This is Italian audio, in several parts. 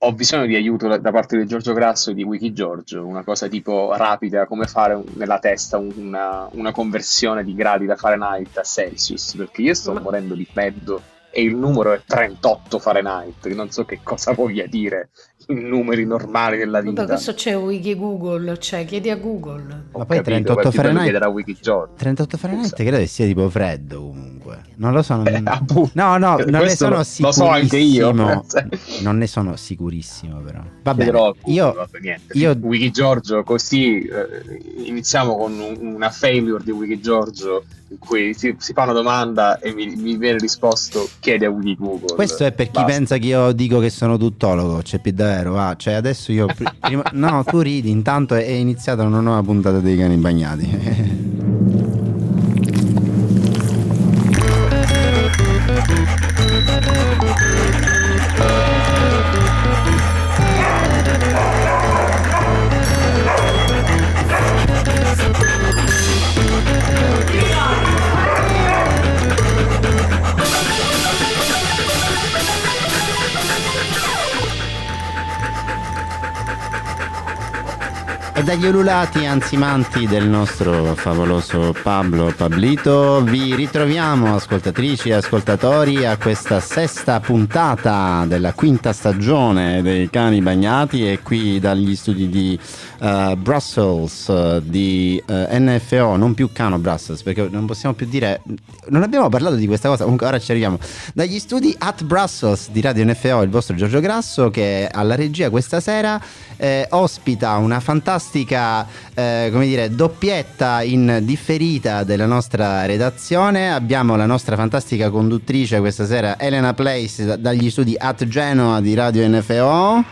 ho bisogno di aiuto da, da parte di Giorgio Grasso e di Wiki Giorgio, una cosa tipo rapida, come fare un, nella testa una, una, conversione di gradi da Fahrenheit a Celsius, perché io sto morendo di freddo e il numero è 38 Fahrenheit, non so che cosa voglia dire in numeri normali della vita. Vabbè, questo c'è Wiki Google, cioè chiedi a Google. Ma poi capito, 38 Fahrenheit, a Wiki 38 Fahrenheit credo che sia tipo freddo comunque. Non lo so, non... Eh, no, no, non ne sono sicurissimo. Lo so anche io. non ne sono sicurissimo però. Va bene, però, io, vabbè, niente. io... Wiki Giorgio, così eh, iniziamo con un, una failure di Wiki Giorgio in cui si, si, fa una domanda e mi, mi viene risposto chiede a Wiki Google. Questo è per chi Basta. pensa che io dico che sono tuttologo, c'è più davvero, va. Cioè adesso io... Prima, no, tu ridi, intanto è iniziata una nuova puntata dei cani bagnati. Dagli ululati ansimanti del nostro favoloso Pablo Pablito. Vi ritroviamo ascoltatrici e ascoltatori a questa sesta puntata della quinta stagione dei cani bagnati e qui dagli studi di uh, Brussels, di uh, eh, NFO, non più Cano Brussels perché non possiamo più dire, non abbiamo parlato di questa cosa, comunque ora ci arriviamo, dagli studi at Brussels di Radio NFO il vostro Giorgio Grasso che alla regia questa sera eh, ospita una fantastica eh, come dire, doppietta in differita della nostra redazione. Abbiamo la nostra fantastica conduttrice questa sera, Elena Place, dagli studi at Genoa di Radio NFO.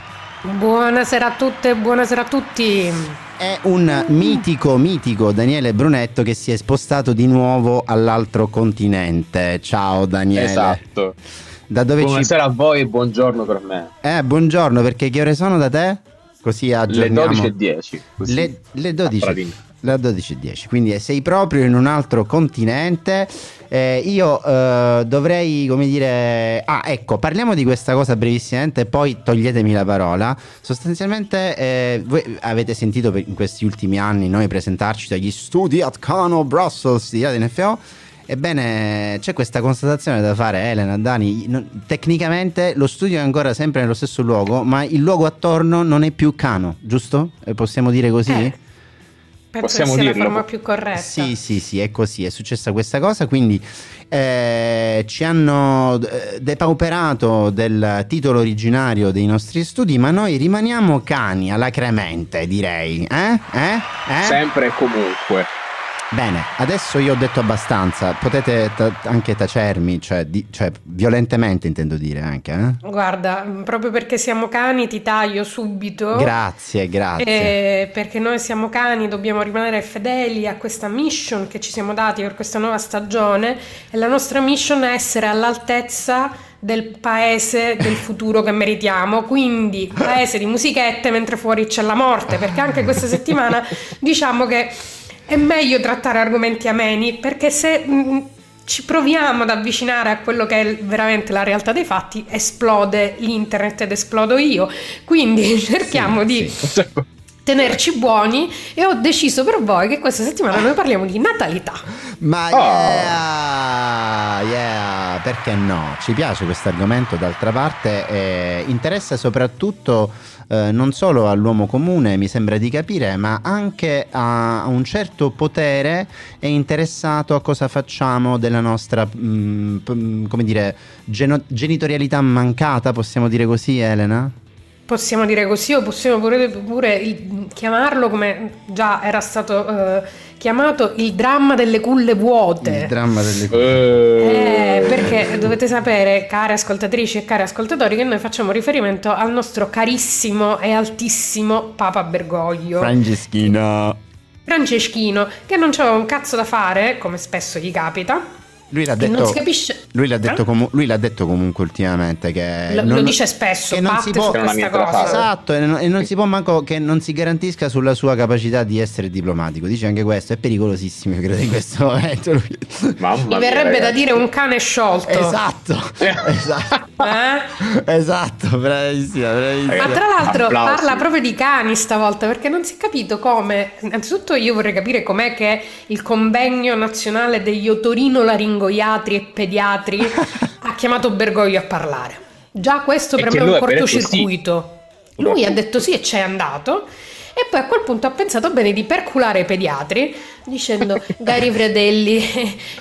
Buonasera a tutte e buonasera a tutti. È un mitico, mitico Daniele Brunetto che si è spostato di nuovo all'altro continente. Ciao Daniele. Esatto. Da dove Buonasera ci... a voi e buongiorno per me. Eh, buongiorno, perché che ore sono da te? Così aggiorniamo. Le 12.10. Le, le 12. Le 12.10, quindi sei proprio in un altro continente. Eh, io eh, dovrei, come dire, ah, ecco, parliamo di questa cosa brevissimamente e poi toglietemi la parola. Sostanzialmente, eh, voi avete sentito in questi ultimi anni noi presentarci dagli studi at Cano Brussels di NFO Ebbene, c'è questa constatazione da fare, Elena, Dani. No, tecnicamente lo studio è ancora sempre nello stesso luogo, ma il luogo attorno non è più Cano, giusto? E possiamo dire così? Eh. Penso Possiamo che sia dirlo. la forma più corretta. Sì, sì, sì, è così, è successa questa cosa, quindi eh, ci hanno eh, depauperato del titolo originario dei nostri studi, ma noi rimaniamo cani alla cremente, direi. Eh? Eh? eh? Sempre e comunque. Bene, adesso io ho detto abbastanza, potete ta- anche tacermi, cioè, di- cioè, violentemente intendo dire anche. Eh? Guarda, proprio perché siamo cani ti taglio subito. Grazie, grazie. Eh, perché noi siamo cani, dobbiamo rimanere fedeli a questa mission che ci siamo dati per questa nuova stagione e la nostra mission è essere all'altezza del paese del futuro che meritiamo, quindi paese di musichette mentre fuori c'è la morte, perché anche questa settimana diciamo che è meglio trattare argomenti ameni perché se mh, mm, ci proviamo ad avvicinare a quello che è veramente la realtà dei fatti, esplode l'internet ed esplodo io. Quindi cerchiamo sì, di sì. tenerci buoni e ho deciso per voi che questa settimana noi parliamo di natalità. Ma yeah, oh. yeah, perché no? Ci piace questo argomento, d'altra parte eh, interessa soprattutto eh, non solo all'uomo comune, mi sembra di capire, ma anche a, un certo potere è interessato a cosa facciamo della nostra, mh, mm, come dire, geno- genitorialità mancata, possiamo dire così, Elena? Possiamo dire così o possiamo pure, pure chiamarlo come già era stato eh, chiamato il dramma delle culle vuote. Il dramma delle culle eh, Perché dovete sapere, care ascoltatrici e cari ascoltatori, che noi facciamo riferimento al nostro carissimo e altissimo Papa Bergoglio. Franceschino. Franceschino, che non c'aveva un cazzo da fare, come spesso gli capita lui l'ha detto, Lui l'ha, detto Eh? comu- lui l'ha detto comunque ultimamente che Lo, non- lo dice spesso, che non si può- non questa da cosa. Esatto, e non, e non si può manco che non si garantisca sulla sua capacità di essere diplomatico. Dice anche questo, è pericolosissimo, io credo, in questo momento. lui. Mamma Mi verrebbe da ragazzi. dire un cane sciolto. Esatto, esatto, Eh? esatto, bravissima, bravissima. Ma tra l'altro Applausi. parla proprio di cani stavolta perché non si è capito come. Innanzitutto io vorrei capire com'è che il convegno nazionale degli otorinolaringoiatri e pediatri ha chiamato Bergoglio a parlare. Già questo per me è un cortocircuito. Lui ha detto sì e c'è andato. E poi a quel punto ha pensato bene di perculare i pediatri dicendo cari fratelli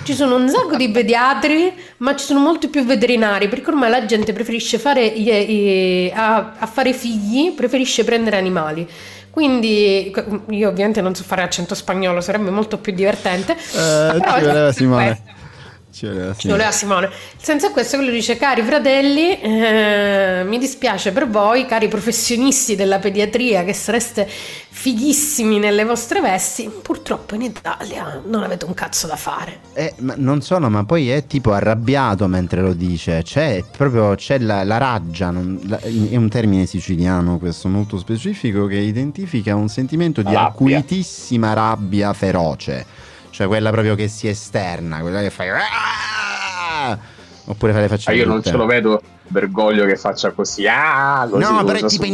ci sono un sacco di pediatri ma ci sono molti più veterinari perché ormai la gente preferisce fare i- i- a, a fare figli preferisce prendere animali quindi io ovviamente non so fare accento spagnolo sarebbe molto più divertente Eh, però ci voleva Simone. questo. Ci voleva Ci voleva Simone. Il senso è questo che lui dice, cari fratelli, eh, mi dispiace per voi, cari professionisti della pediatria che sareste fighissimi nelle vostre vesti, purtroppo in Italia non avete un cazzo da fare. Eh, ma non solo, ma poi è tipo arrabbiato mentre lo dice. C'è proprio c'è la, la raggia. non- la- è un termine siciliano questo molto specifico che identifica un sentimento di rabbia. acuitissima rabbia feroce. Cioè quella proprio che si esterna, quella che fai. "Ah!" Oppure fai le facce Ah, io non ce lo vedo Bergoglio che faccia così. Ah, così No, però è tipo.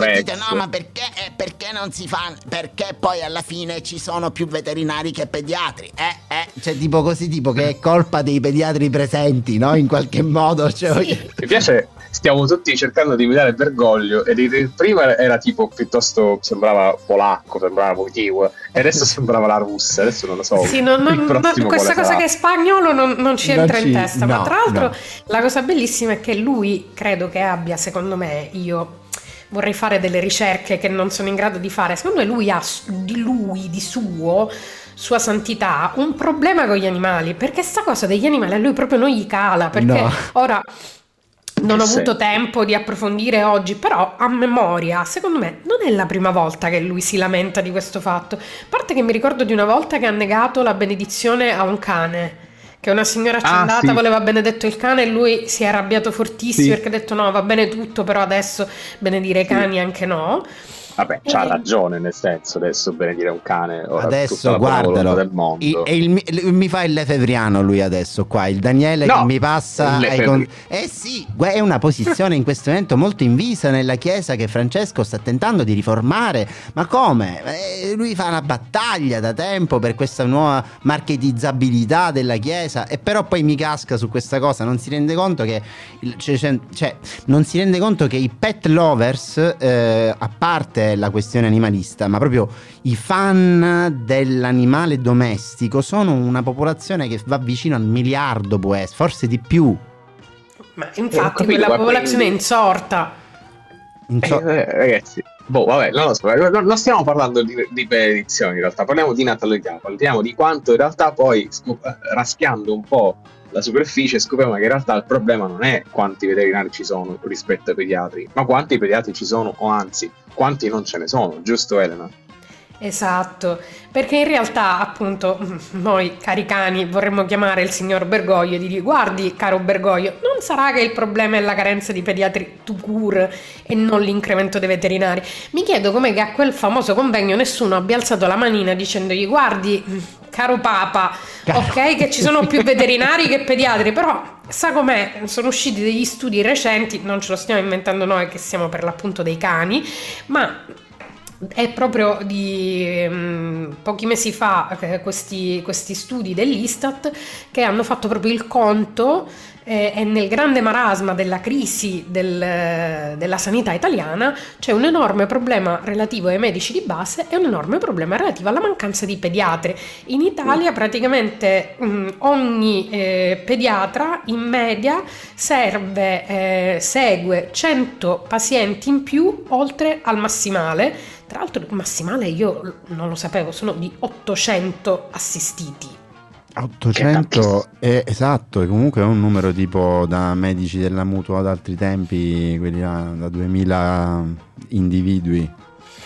Rex. No, ma perché, eh, perché non si fa? Perché poi alla fine ci sono più veterinari che pediatri? Eh, eh, cioè tipo così, tipo che è colpa dei pediatri presenti, no? In qualche modo. Cioè, Mi piace, stiamo tutti cercando di imitare Bergoglio. E di- prima era tipo piuttosto sembrava polacco, sembrava motivo, e adesso sembrava la russa. Adesso non lo so. Sì, non- non- non- questa cosa che è spagnolo non, non ci Non entra in ci- testa, no, ma tra l'altro no. la cosa bellissima è che lui credo che abbia, secondo me, io vorrei fare delle ricerche che non sono in grado di fare, secondo me lui ha di lui, di suo, sua santità, un problema con gli animali, perché sta cosa degli animali a lui proprio non gli cala, perché No. ora... Non ho avuto tempo di approfondire oggi, però a memoria, secondo me, non è la prima volta che lui si lamenta di questo fatto. A parte che mi ricordo di una volta che ha negato la benedizione a un cane. Che una signora Ah, accendata sì. voleva benedetto il cane e lui si è arrabbiato fortissimo Sì. perché ha detto no, va bene tutto, però adesso benedire i cani anche no. Vabbè, c'ha Eh. ragione nel senso, adesso benedire un cane. Adesso guardalo. del mondo. I- e il mi, il- mi fa il lefevriano lui adesso qua. Il Daniele No, che mi passa. il ai con- eh sì, è una posizione in questo momento molto invisa nella chiesa che Francesco sta tentando di riformare. Ma come? Eh, lui fa una battaglia da tempo per questa nuova marketizzabilità della chiesa. E però poi mi casca su questa cosa. Non si rende conto che. il- cioè, cioè- cioè, non si rende conto che i pet lovers, eh, a parte la questione animalista, ma proprio i fan dell'animale domestico sono una popolazione che va vicino al miliardo, può essere, forse di più. Ma infatti capito, quella popolazione è insorta. Inso- Eh, eh, ragazzi, boh, vabbè, non lo so, eh, non non stiamo parlando di, di benedizioni in realtà, parliamo di natalità, parliamo di quanto in realtà poi scop- eh, raschiando un po' la superficie scopriamo che in realtà il problema non è quanti veterinari ci sono rispetto ai pediatri, ma quanti pediatri ci sono o anzi quanti non ce ne sono, giusto Elena? Esatto, perché in realtà appunto noi cari cani vorremmo chiamare il signor Bergoglio e dirgli guardi caro Bergoglio, non sarà che il problema è la carenza di pediatri to cure e non l'incremento dei veterinari. Mi chiedo com'è che a quel famoso convegno nessuno abbia alzato la manina dicendogli guardi caro Papa, Caro- ok che ci sono più veterinari che pediatri, però sa com'è, sono usciti degli studi recenti, non ce lo stiamo inventando noi che siamo per l'appunto dei cani, ma è proprio di mm, pochi mesi fa eh, questi, questi studi dell'Istat che hanno fatto proprio il conto eh, e nel grande marasma della crisi del- della sanità italiana c'è un enorme problema relativo ai medici di base e un enorme problema relativo alla mancanza di pediatri. In Italia praticamente mm, ogni eh, pediatra in media serve, eh, segue 100 pazienti in più oltre al massimale. Tra l'altro il massimale io non lo sapevo, sono di 800 assistiti. 800 è esatto, e comunque è un numero tipo da medici della mutua ad altri tempi, quelli là, da 2000 individui,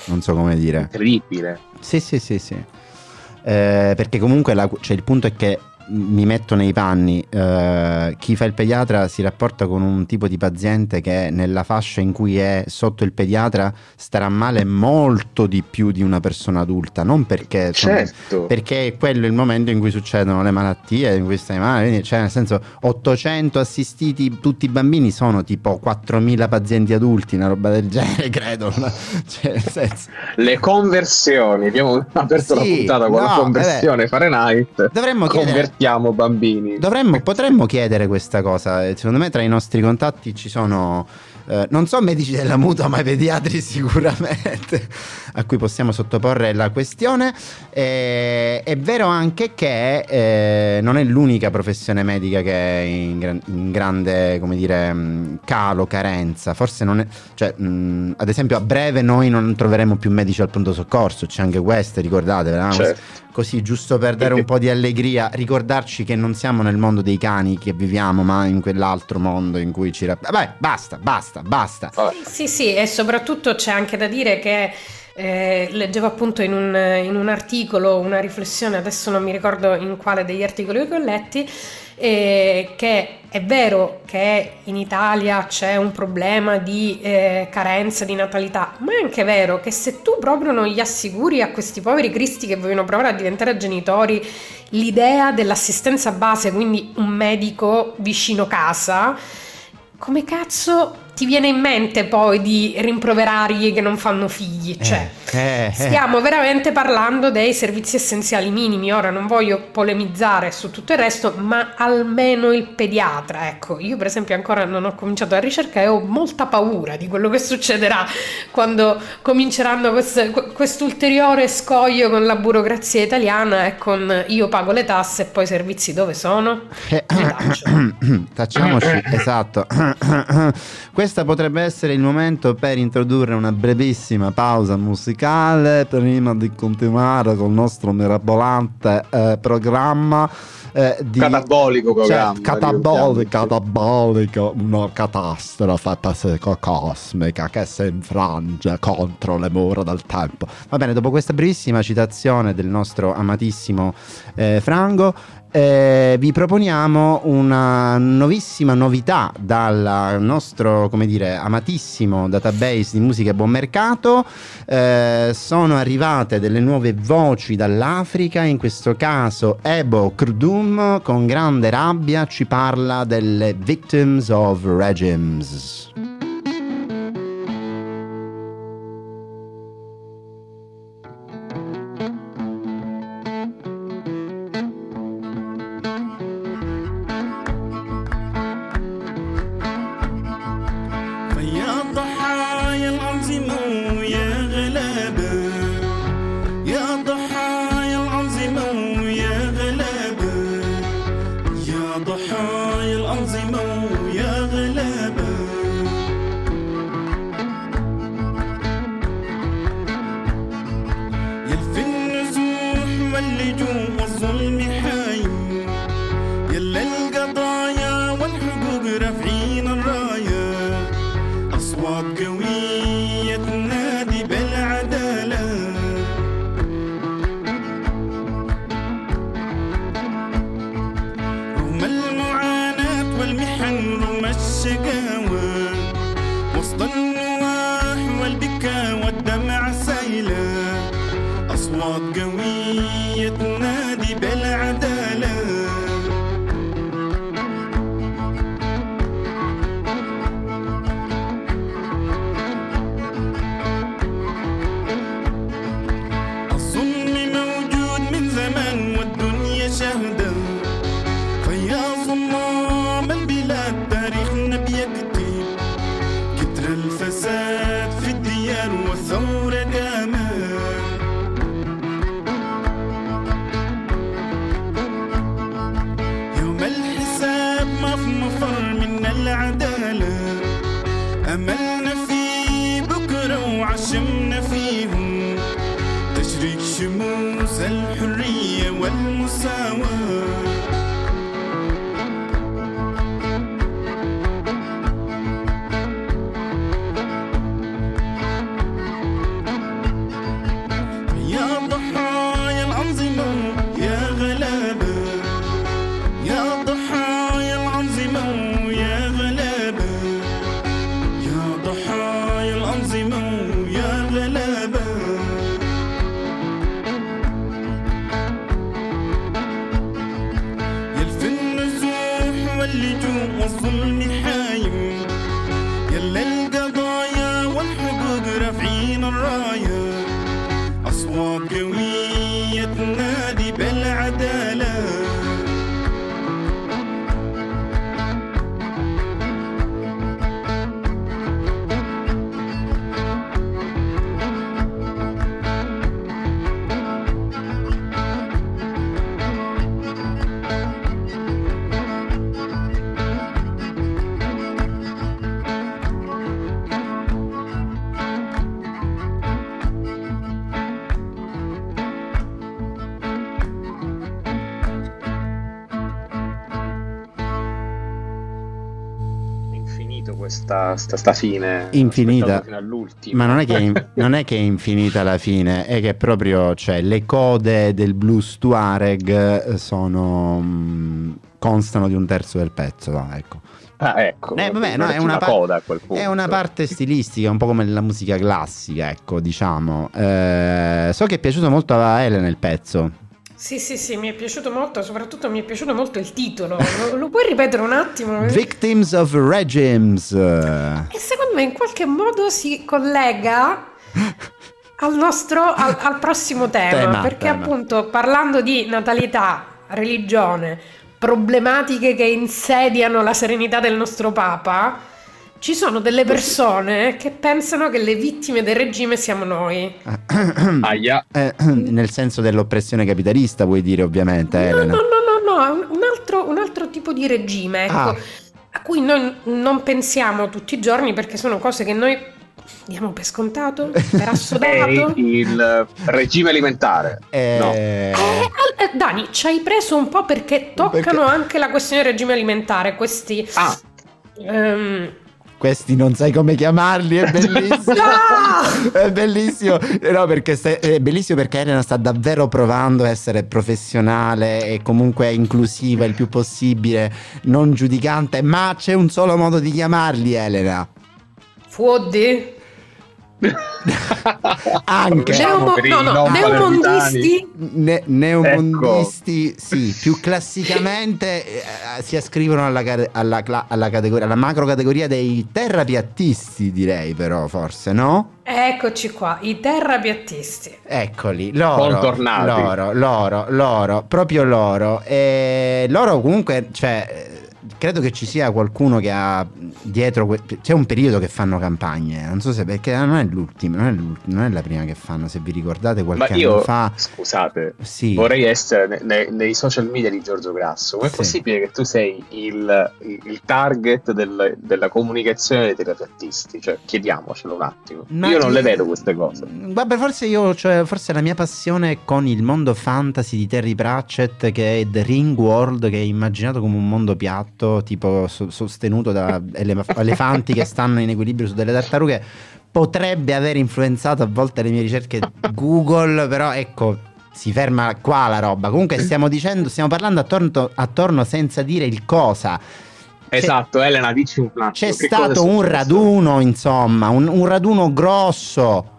non so come dire. Incredibile. Sì, sì, sì, sì. Eh, perché comunque la- cioè, il punto è che mi metto nei panni, eh, chi fa il pediatra si rapporta con un tipo di paziente che nella fascia in cui è sotto il pediatra starà male molto di più di una persona adulta, non perché, certo. perché è quello il momento in cui succedono le malattie, in cui stai male, quindi, cioè nel senso 800 assistiti, tutti i bambini sono tipo 4000 pazienti adulti, una roba del genere, credo. Cioè. Le conversioni, abbiamo aperto sì, la puntata con no, la conversione eh Fahrenheit. Dovremmo chiedere, convertiamo bambini. Dovremmo, potremmo chiedere questa cosa. Secondo me tra i nostri contatti ci sono eh, non so medici della mutua, ma pediatri sicuramente, a cui possiamo sottoporre la questione. Eh, è vero anche che eh, non è l'unica professione medica che è in, in grande, come dire, mm, calo, carenza. Forse non è... Cioè, mh, mm, ad esempio a breve noi non troveremo più medici al pronto soccorso, c'è anche questo, ricordate, no? certo così giusto per dare un po' di allegria, ricordarci che non siamo nel mondo dei cani che viviamo, ma in quell'altro mondo in cui ci... Rap- Beh, basta, basta, basta. Sì, sì, e soprattutto c'è anche da dire che... Eh, leggevo appunto in un, in un, articolo una riflessione, adesso non mi ricordo in quale degli articoli che ho letti, eh, che è vero che in Italia c'è un problema di eh, carenza di natalità, ma è anche vero che se tu proprio non gli assicuri a questi poveri cristi che vogliono provare a diventare genitori l'idea dell'assistenza base, quindi un medico vicino casa, come cazzo ti viene in mente poi di rimproverargli che non fanno figli? Eh, cioè, eh, eh, stiamo veramente parlando dei servizi essenziali minimi. Ora non voglio polemizzare su tutto il resto, ma almeno il pediatra. Ecco, io per esempio ancora non ho cominciato la ricerca e ho molta paura di quello che succederà quando cominceranno quest, quest'ulteriore scoglio con la burocrazia italiana e con io pago le tasse e poi i servizi dove sono? Eh, Tacciamoci, esatto. Questo potrebbe essere il momento per introdurre una brevissima pausa musicale prima di continuare con il nostro mirabolante eh, programma. Eh, di, catabolico cioè, programma cioè, catabolico, catabolico una catastrofe psicocosmica che si infrange contro le mura del tempo va bene dopo questa brevissima citazione del nostro amatissimo eh, Frango eh, vi proponiamo una nuovissima novità dal nostro, come dire, amatissimo database di musica e buon mercato. Eh, sono arrivate delle nuove voci dall'Africa, in questo caso Ebo Krdum con grande rabbia ci parla delle Victims of Regimes. Sta, sta fine. Infinita. Ma non è, che è in- non è che è infinita la fine, è che proprio cioè, le code del blues Tuareg eh, sono, mm, constano di un terzo del pezzo. va, ecco. Ah, ecco. Eh, vabbè, no, è una, pa- coda a quel punto. è una parte stilistica, un po' come nella musica classica, ecco, diciamo. Eh, so che è piaciuto molto a Elena il pezzo. Sì, sì, sì, mi è piaciuto molto, soprattutto mi è piacito molto il titolo. Lo, lo puoi ripetere un attimo? Victims of Regimes. E secondo me in qualche modo si collega al nostro al, al prossimo tema, Tema, perché tema. appunto parlando di natalità, religione, problematiche che insediano la serenità del nostro Papa, ci sono delle persone che pensano che le vittime del regime siamo noi. Aia. Eh, nel senso dell'oppressione capitalista, vuoi dire, ovviamente, No, Elena. no, no, no, no, un- un altro, un altro tipo di regime, ecco, Ah. a cui noi non pensiamo tutti i giorni perché sono cose che noi diamo per scontato, per È assodato. il regime alimentare. Eh, No. Eh, eh, Dani, ci hai preso un po' perché toccano Perché- anche la questione del regime alimentare, questi... Ah, ehm, Questi non sai come chiamarli, è bellissimo. Ah! è bellissimo. No, perché stai- è bellissimo perché Elena sta davvero provando a essere professionale e comunque inclusiva il più possibile, non giudicante, ma c'è un solo modo di chiamarli, Elena. Fuodi? Anche. Diciamo Neomo- i no, no, neomondisti? Ne- neomondisti, Ecco. sì, più classicamente eh, si ascrivono alla, alla cla- alla categoria, alla macro categoria dei terrapiattisti, direi però, forse, no? Eccoci qua, i terrapiattisti. Eccoli, loro, Contornati. loro, loro, loro, proprio loro. E loro comunque, cioè, eh, credo che ci sia qualcuno che ha dietro, que- c'è un periodo che fanno campagne, non so se perché non è l'ultimo, non è, l'ultimo, non è la prima che fanno, se vi ricordate Ma qualche anno io, fa. scusate, Sì. vorrei essere ne- ne- nei social media di Giorgio Grasso. Com'è Sì. possibile che tu sei il, il- il target del- della comunicazione dei terapeutisti? Cioè, chiediamocelo un attimo. Ma io non le vedo queste cose. Vabbè, forse io, cioè, forse la mia passione con il mondo fantasy di Terry Pratchett, che è The Ring World, che è immaginato come un mondo piatto, tipo so- sostenuto da ele- elefanti che stanno in equilibrio su delle tartarughe, potrebbe aver influenzato a volte le mie ricerche Google, però ecco. Si ferma qua la roba. Comunque stiamo dicendo, stiamo parlando attorno, attorno senza dire il cosa. Esatto, Elena, dici un attimo. C'è che stato un raduno, insomma, un, un raduno grosso.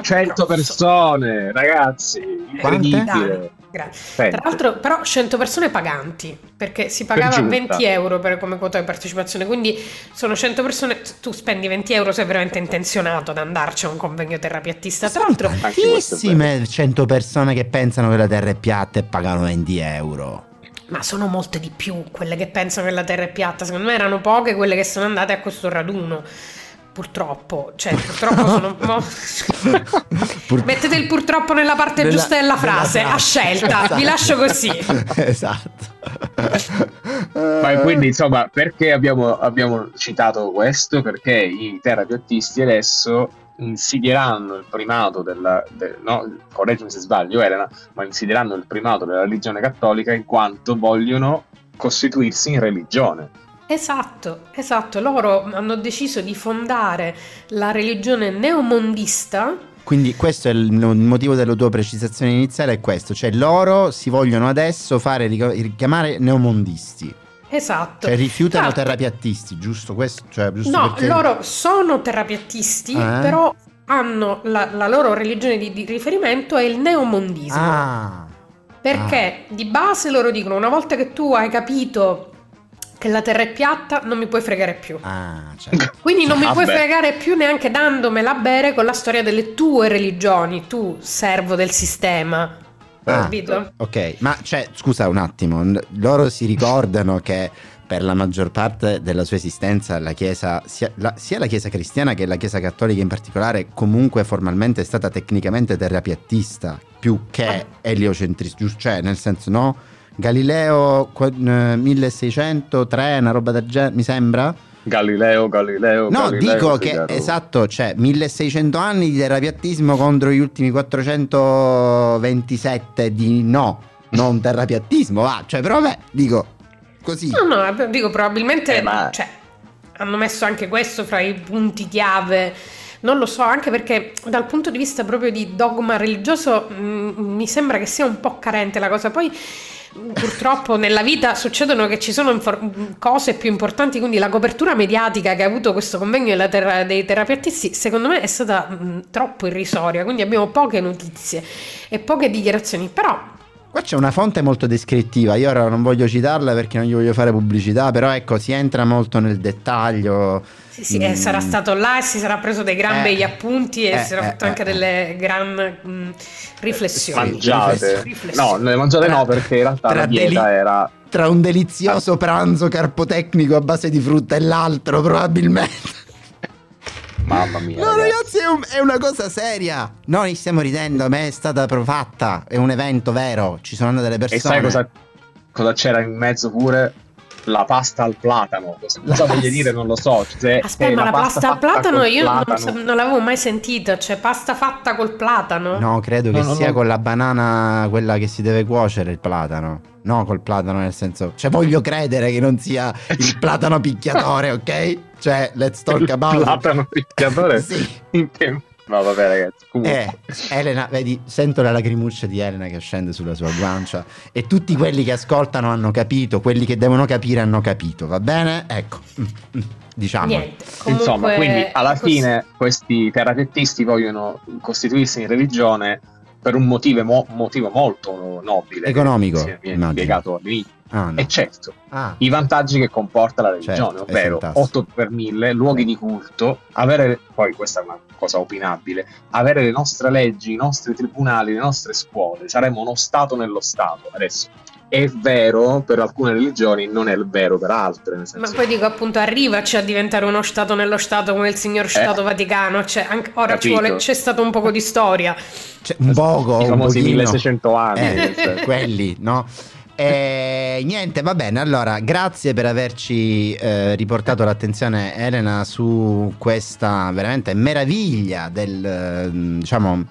100 persone, ragazzi. Quante? Grazie. Tra l'altro, però, 100 persone paganti perché si pagava giunta. 20 euro per, come quota di partecipazione. Quindi sono 100 persone. Tu spendi 20 euro, sei veramente intenzionato ad andarci a un convegno terapiattista. Tra l'altro, Tantissime 100 persone che pensano che la Terra è piatta e pagano 20 euro. ma sono molte di più quelle che pensano che la terra è piatta. Secondo me erano poche quelle che sono andate a questo raduno. Purtroppo, cioè, purtroppo sono. Pur- Mettete il purtroppo nella parte Nella- giusta della frase, a frase. scelta. Esatto. Vi lascio così. esatto. Ma quindi, insomma, perché abbiamo, abbiamo citato questo? Perché i terapeutisti adesso insidieranno il primato della. de- no, correggimi se sbaglio, Elena, ma insidieranno il primato della religione cattolica in quanto vogliono costituirsi in religione. Esatto, esatto. Loro hanno deciso di fondare la religione neomondista. Quindi questo è il, motivo della tua precisazione iniziale, è questo, cioè loro si vogliono adesso fare richiamare neomondisti, Esatto. cioè rifiutano Tra l'altro- terrapiattisti, giusto questo? Cioè, giusto No, perché- loro sono terapiattisti, Eh? però hanno la, la loro religione di, di riferimento è il neomondismo. Ah, Perché di base loro dicono una volta che tu hai capito che la terra è piatta, non mi puoi fregare più. Ah, certo. Quindi non mi puoi Vabbè. fregare più neanche dandomela a bere con la storia delle tue religioni, tu servo del sistema. Ah, Capito? ok, ma cioè, scusa un attimo, loro si ricordano che per la maggior parte della sua esistenza la Chiesa, sia la, sia la Chiesa cristiana che la Chiesa cattolica in particolare, comunque formalmente è stata tecnicamente terrapiattista, più che eliocentrista, giusto? Cioè, nel senso, no? Galileo qua- eh, 1603, una roba del genere, mi sembra? Galileo, Galileo. No, Galileo, dico che Figaro. esatto, cioè 1600 anni di terrapiattismo contro gli ultimi 427 di no, non terrapiattismo, va, cioè però vabbè, dico così. No, no, dico probabilmente Eh, ma- cioè, hanno messo anche questo fra i punti chiave. Non lo so, anche perché dal punto di vista proprio di dogma religioso mh, mi sembra che sia un po' carente la cosa. Poi purtroppo nella vita succedono che ci sono infor- cose più importanti, quindi la copertura mediatica che ha avuto questo convegno terra- dei terapeutisti secondo me è stata mh, troppo irrisoria, quindi abbiamo poche notizie e poche dichiarazioni, però Qua c'è una fonte molto descrittiva, io ora non voglio citarla perché non gli voglio fare pubblicità, però ecco, si entra molto nel dettaglio. Sì, sì, Mm. sarà stato là e si sarà preso dei gran Eh, begli appunti e eh, si sarà eh, fatto anche eh, delle gran mm, riflessioni. Mangiate. Riflessioni. No, le mangiate no perché in realtà Tra la dieta deli- era... Tra un delizioso pranzo carpotecnico a base di frutta e l'altro, probabilmente. Mamma mia. No, ragazzi, è, un- è una cosa seria. Noi stiamo ridendo, ma è stata fatta. È un evento vero. Ci sono delle persone. E sai cosa, cosa c'era in mezzo pure? La pasta al platano. Cosa, cosa voglia dire? Non lo so. Se- Aspetta, ma la pasta al fatta platano io non, platano- so- non l'avevo mai sentita, cioè pasta fatta col platano? No, credo che No, no, sia no. con la banana quella che si deve cuocere il platano. No, col platano nel senso. Cioè, voglio credere che non sia il platano picchiatore, ok? Cioè, let's talk Il about it. platano picchiatore? Sì. In che- No, vabbè, ragazzi. Comunque. Eh, Elena, vedi, sento la lacrimuccia di Elena che scende sulla sua guancia e tutti quelli che ascoltano hanno capito, quelli che devono capire hanno capito, va bene? Ecco, diciamo. Niente. Comunque, Insomma, quindi alla fine questi terapettisti vogliono costituirsi in religione per un motivo, mo- motivo molto nobile. Economico, che si è all'inizio. Ah, no. E certo, Ah, i vantaggi che comporta la religione, Certo, è ovvero fantastico. 8 per 1000 luoghi di culto, avere, poi questa è una cosa opinabile, avere le nostre leggi, i nostri tribunali, le nostre scuole, saremo uno Stato nello Stato. Adesso è vero per alcune religioni, non è vero per altre. Nel Ma poi dico appunto arrivaci a diventare uno Stato nello Stato come il signor Stato Vaticano, cioè anche ora Eh. Vuole, c'è stato un poco di storia. c'è un poco, i un famosi pochino. 1600 anni. Eh, quelli, no? E niente, va bene. Allora, grazie per averci eh, riportato l'attenzione, Elena, su questa veramente meraviglia del eh, diciamo.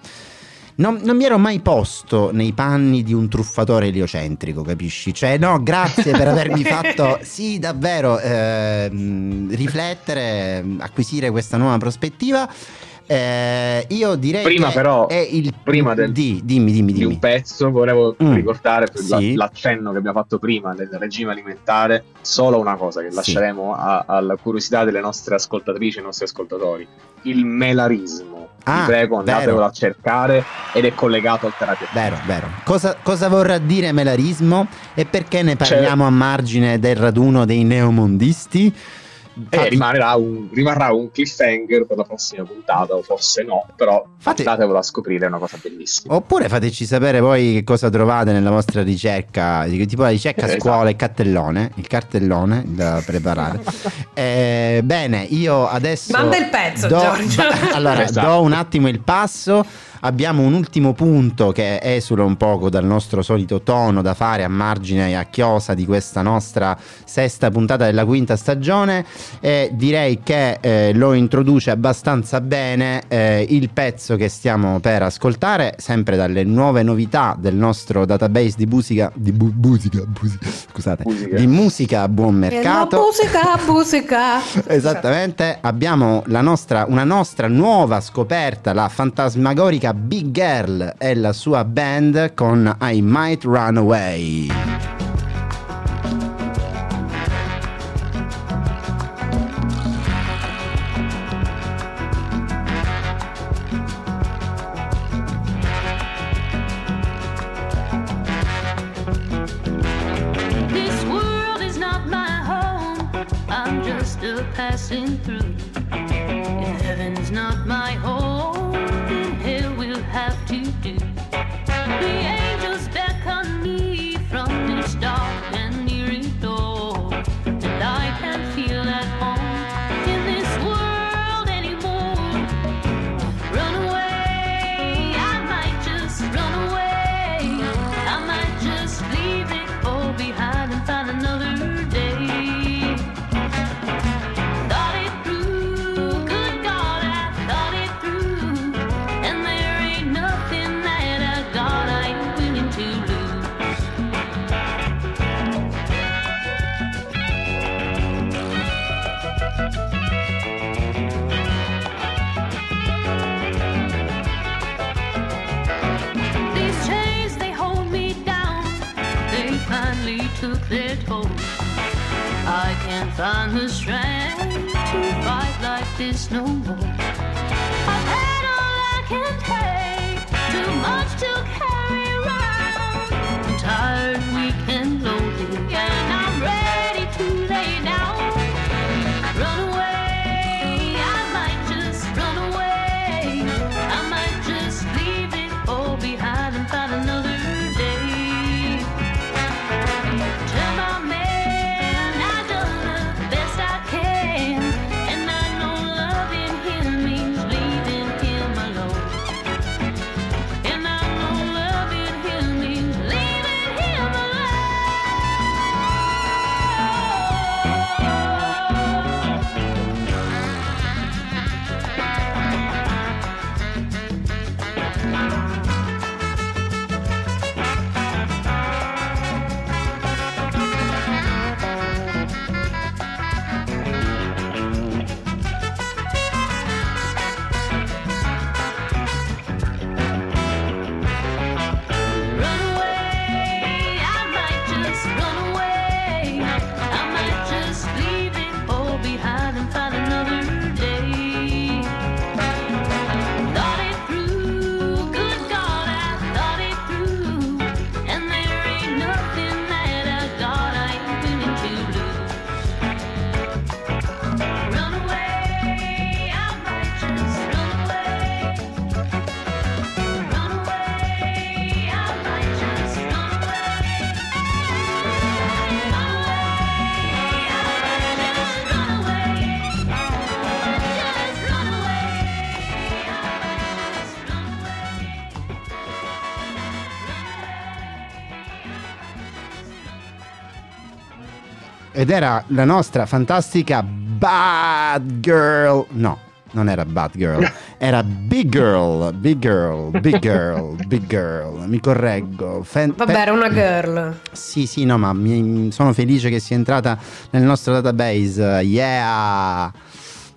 Non, non mi ero mai posto nei panni di un truffatore eliocentrico, capisci? Cioè, no, grazie per avermi fatto, sì, davvero, ehm, riflettere, acquisire questa nuova prospettiva. Eh, io direi Prima che però, è il prima del- di, dimmi, dimmi, di dimmi. un pezzo volevo Mm. ricordare per Sì. l'accenno che abbiamo fatto prima del regime alimentare solo una cosa che Sì. lasceremo a- alla curiosità delle nostre ascoltatrici e nostri ascoltatori il melarismo Ah, vi prego andatevelo a cercare ed è collegato al terapia Vero, vero. Cosa, cosa vorrà dire melarismo e perché ne parliamo a margine del raduno dei neomondisti? E Fatti- rimarrà un, rimarrà un cliffhanger per la prossima puntata o forse no però Fate- andatevelo a scoprire è una cosa bellissima Oppure fateci sapere voi che cosa trovate nella vostra ricerca, tipo la ricerca Esatto. scuola e cartellone, il cartellone da preparare. Eh, bene, io adesso... Manda il pezzo, do- Giorgio. allora, Esatto. do un attimo il passo. Abbiamo un ultimo punto che esula un poco dal nostro solito tono da fare a margine e a chiosa di questa nostra sesta puntata della quinta stagione e direi che eh, lo introduce abbastanza bene eh, il pezzo che stiamo per ascoltare, sempre dalle nuove novità del nostro database di musica, di bu- musica, musica, scusate, Musica. di musica a buon mercato. E la musica, musica. Esattamente, abbiamo la nostra, una nostra nuova scoperta, la fantasmagorica Big Girl e la sua band con I Might Run Away. Find the strength to fight like this no more. Ed era la nostra fantastica Bad Girl. No, non era Bad Girl, era Big Girl, Big Girl, Big Girl, Big Girl. Mi correggo. Fan- Vabbè, era una girl. Sì, sì, no, ma mi- sono felice che sia entrata nel nostro database. Yeah!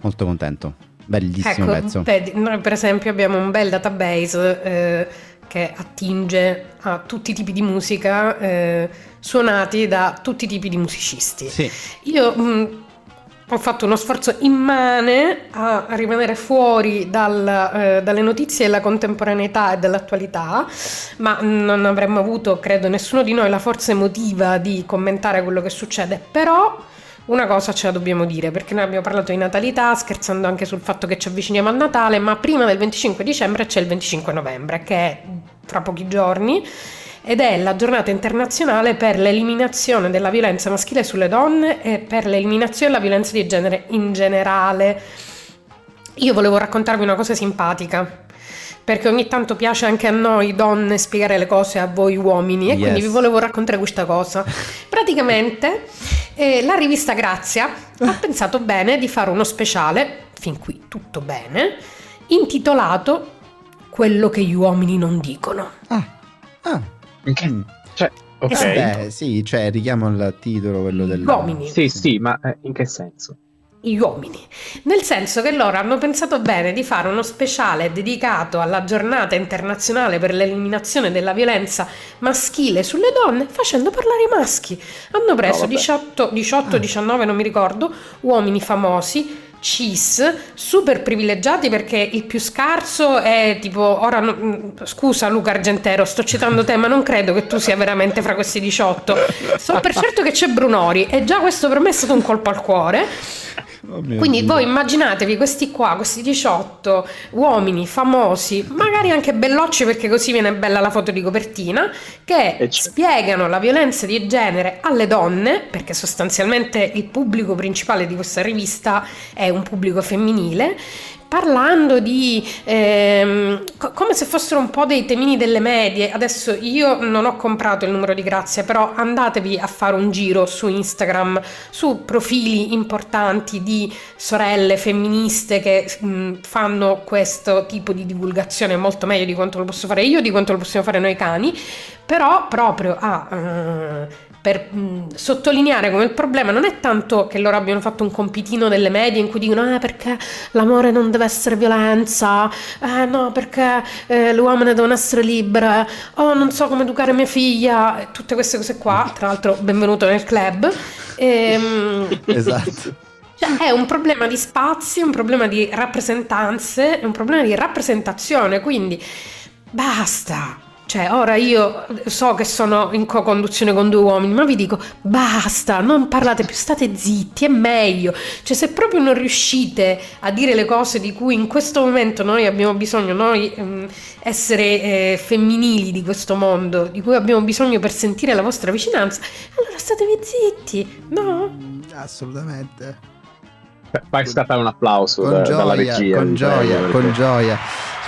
Molto contento. Bellissimo Ecco, pezzo. vedi, noi per esempio abbiamo un bel database eh, che attinge a tutti i tipi di musica eh, suonati da tutti i tipi di musicisti. Sì. Io mh, ho fatto uno sforzo immane a rimanere fuori dal, eh, dalle notizie della contemporaneità e dell'attualità, ma non avremmo avuto, credo, nessuno di noi la forza emotiva di commentare quello che succede. Però una cosa ce la dobbiamo dire, perché noi abbiamo parlato di natalità, scherzando anche sul fatto che ci avviciniamo al Natale, ma prima del 25 dicembre c'è il 25 novembre, che è fra pochi giorni ed è la giornata internazionale per l'eliminazione della violenza maschile sulle donne e per l'eliminazione della violenza di genere in generale. Io volevo raccontarvi una cosa simpatica. Perché ogni tanto piace anche a noi donne spiegare le cose a voi uomini e quindi vi volevo raccontare questa cosa. Praticamente eh, la rivista Grazia ha pensato bene di fare uno speciale, fin qui tutto bene, intitolato Quello che gli uomini non dicono. Ah, ah. Mm. Cioè, ok. Beh, sì, cioè richiamo il titolo, quello del... Uomini. Sì, sì, ma eh, in che senso? gli uomini, nel senso che loro hanno pensato bene di fare uno speciale dedicato alla giornata internazionale per l'eliminazione della violenza maschile sulle donne facendo parlare i maschi. Hanno preso vabbè. 18, 18 Ah. 19, non mi ricordo, uomini famosi, cis, super privilegiati perché il più scarso è tipo, ora no- mm, scusa Luca Argentero, sto citando te, ma non credo che tu sia veramente fra questi 18. So per certo che c'è Brunori e già questo per me è stato un colpo al cuore. Oh Quindi Dio. voi immaginatevi questi qua, questi 18 uomini famosi, magari anche bellocci perché così viene bella la foto di copertina, che E c'è. spiegano la violenza di genere alle donne, perché sostanzialmente il pubblico principale di questa rivista è un pubblico femminile, parlando di ehm, co- come se fossero un po' dei temini delle medie. Adesso io non ho comprato il numero di Grazia, però andatevi a fare un giro su Instagram su profili importanti di sorelle femministe che mh, fanno questo tipo di divulgazione molto meglio di quanto lo posso fare io, di quanto lo possiamo fare noi cani, però proprio a eh, per mh, sottolineare come il problema non è tanto che loro abbiano fatto un compitino delle medie in cui dicono eh perché l'amore non deve essere violenza, eh no perché eh, le uomini devono essere libere, oh non so come educare mia figlia, e tutte queste cose qua, tra l'altro benvenuto nel club. Ehm, Esatto. cioè, è un problema di spazi, un problema di rappresentanze, è un problema di rappresentazione, quindi basta. Cioè, ora io so che sono in co-conduzione con due uomini, ma vi dico basta, non parlate più, state zitti, è meglio. Cioè, se proprio non riuscite a dire le cose di cui in questo momento noi abbiamo bisogno, noi ehm, essere eh, femminili di questo mondo, di cui abbiamo bisogno per sentire la vostra vicinanza, allora statevi zitti, no? Assolutamente. Fai scattare un applauso Con da- dalla gioia, regia. con gioia, perché- con gioia.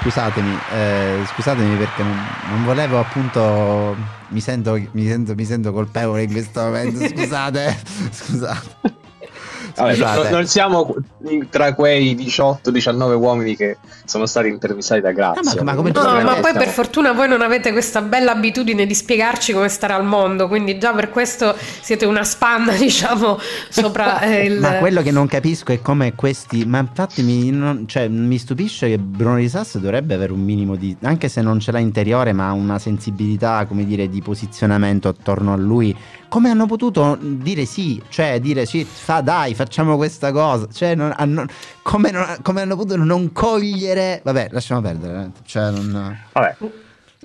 Scusatemi, eh, scusatemi perché non, non volevo appunto. Mi sento, mi, sento, mi sento colpevole in questo momento. Scusate, scusate. Vabbè, non siamo tra quei 18-19 uomini che sono stati intervistati da Grazia. Ah, ma- ma come No, Giustamente ma poi per fortuna voi non avete questa bella abitudine di spiegarci come stare al mondo, quindi già per questo siete una spanna, diciamo, sopra eh, il... Ma quello che non capisco è come questi. Ma infatti mi, non- cioè, mi stupisce che Bruno Di Sasso dovrebbe avere un minimo di. anche se non ce l'ha interiore, ma una sensibilità, come dire, di posizionamento attorno a lui. Come hanno potuto dire sì? Cioè, dire sì, fa dai, facciamo questa cosa. Cioè, non- hanno- come, non- come hanno potuto non cogliere. Vabbè, lasciamo perdere. eh. Cioè, non. Vabbè,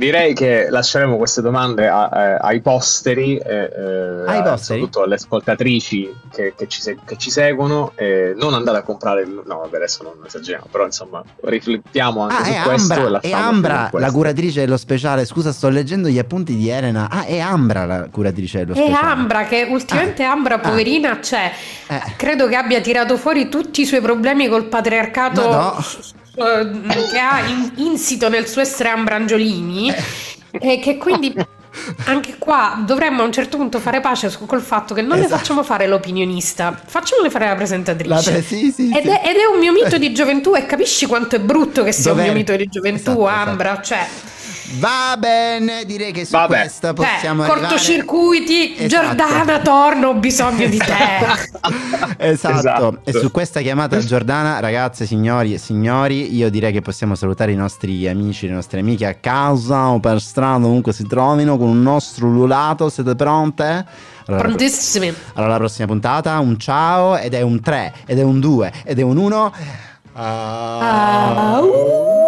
direi che lasceremo queste domande a- eh, ai posteri, eh, eh, Ai a- posteri? soprattutto alle ascoltatrici che, che ci, che ci seguono. eh, non andate a comprare, il- no, vabbè, adesso non esageriamo, però insomma, riflettiamo anche Ah, su è questo. e Ambra, è fino a Ambra questo. la curatrice dello speciale. Scusa, sto leggendo gli appunti di Elena. Ah, è Ambra la curatrice dello E speciale. Ambra, che ultimamente Ambra, poverina, c'è. Eh. Credo che abbia tirato fuori tutti i suoi problemi col patriarcato Ma no. Eh, che ha in- insito nel suo essere Ambrangiolini. E che quindi anche qua dovremmo a un certo punto fare pace col fatto che non le Esatto. facciamo fare l'opinionista, facciamole fare la presentatrice. Pre- sì, sì, ed, sì. È, ed è un mio mito di gioventù e capisci quanto è brutto che sia Dov'è? un mio mito di gioventù, Esatto, Ambra. Cioè, Va bene, direi che su Vabbè. questa possiamo eh, arrivare. cortocircuiti, Esatto. Giordana, torno, ho bisogno di te. Esatto. Esatto. e su questa chiamata Giordana, ragazze, signori e signori, io direi che possiamo salutare i nostri amici, le nostre amiche a casa o per strada, ovunque si trovino, con un nostro ululato. Siete pronte? Allora, Prontissimi. allora, la prossima puntata, un ciao, ed è un 3, ed è un 2, ed è un 1. Ah, uh.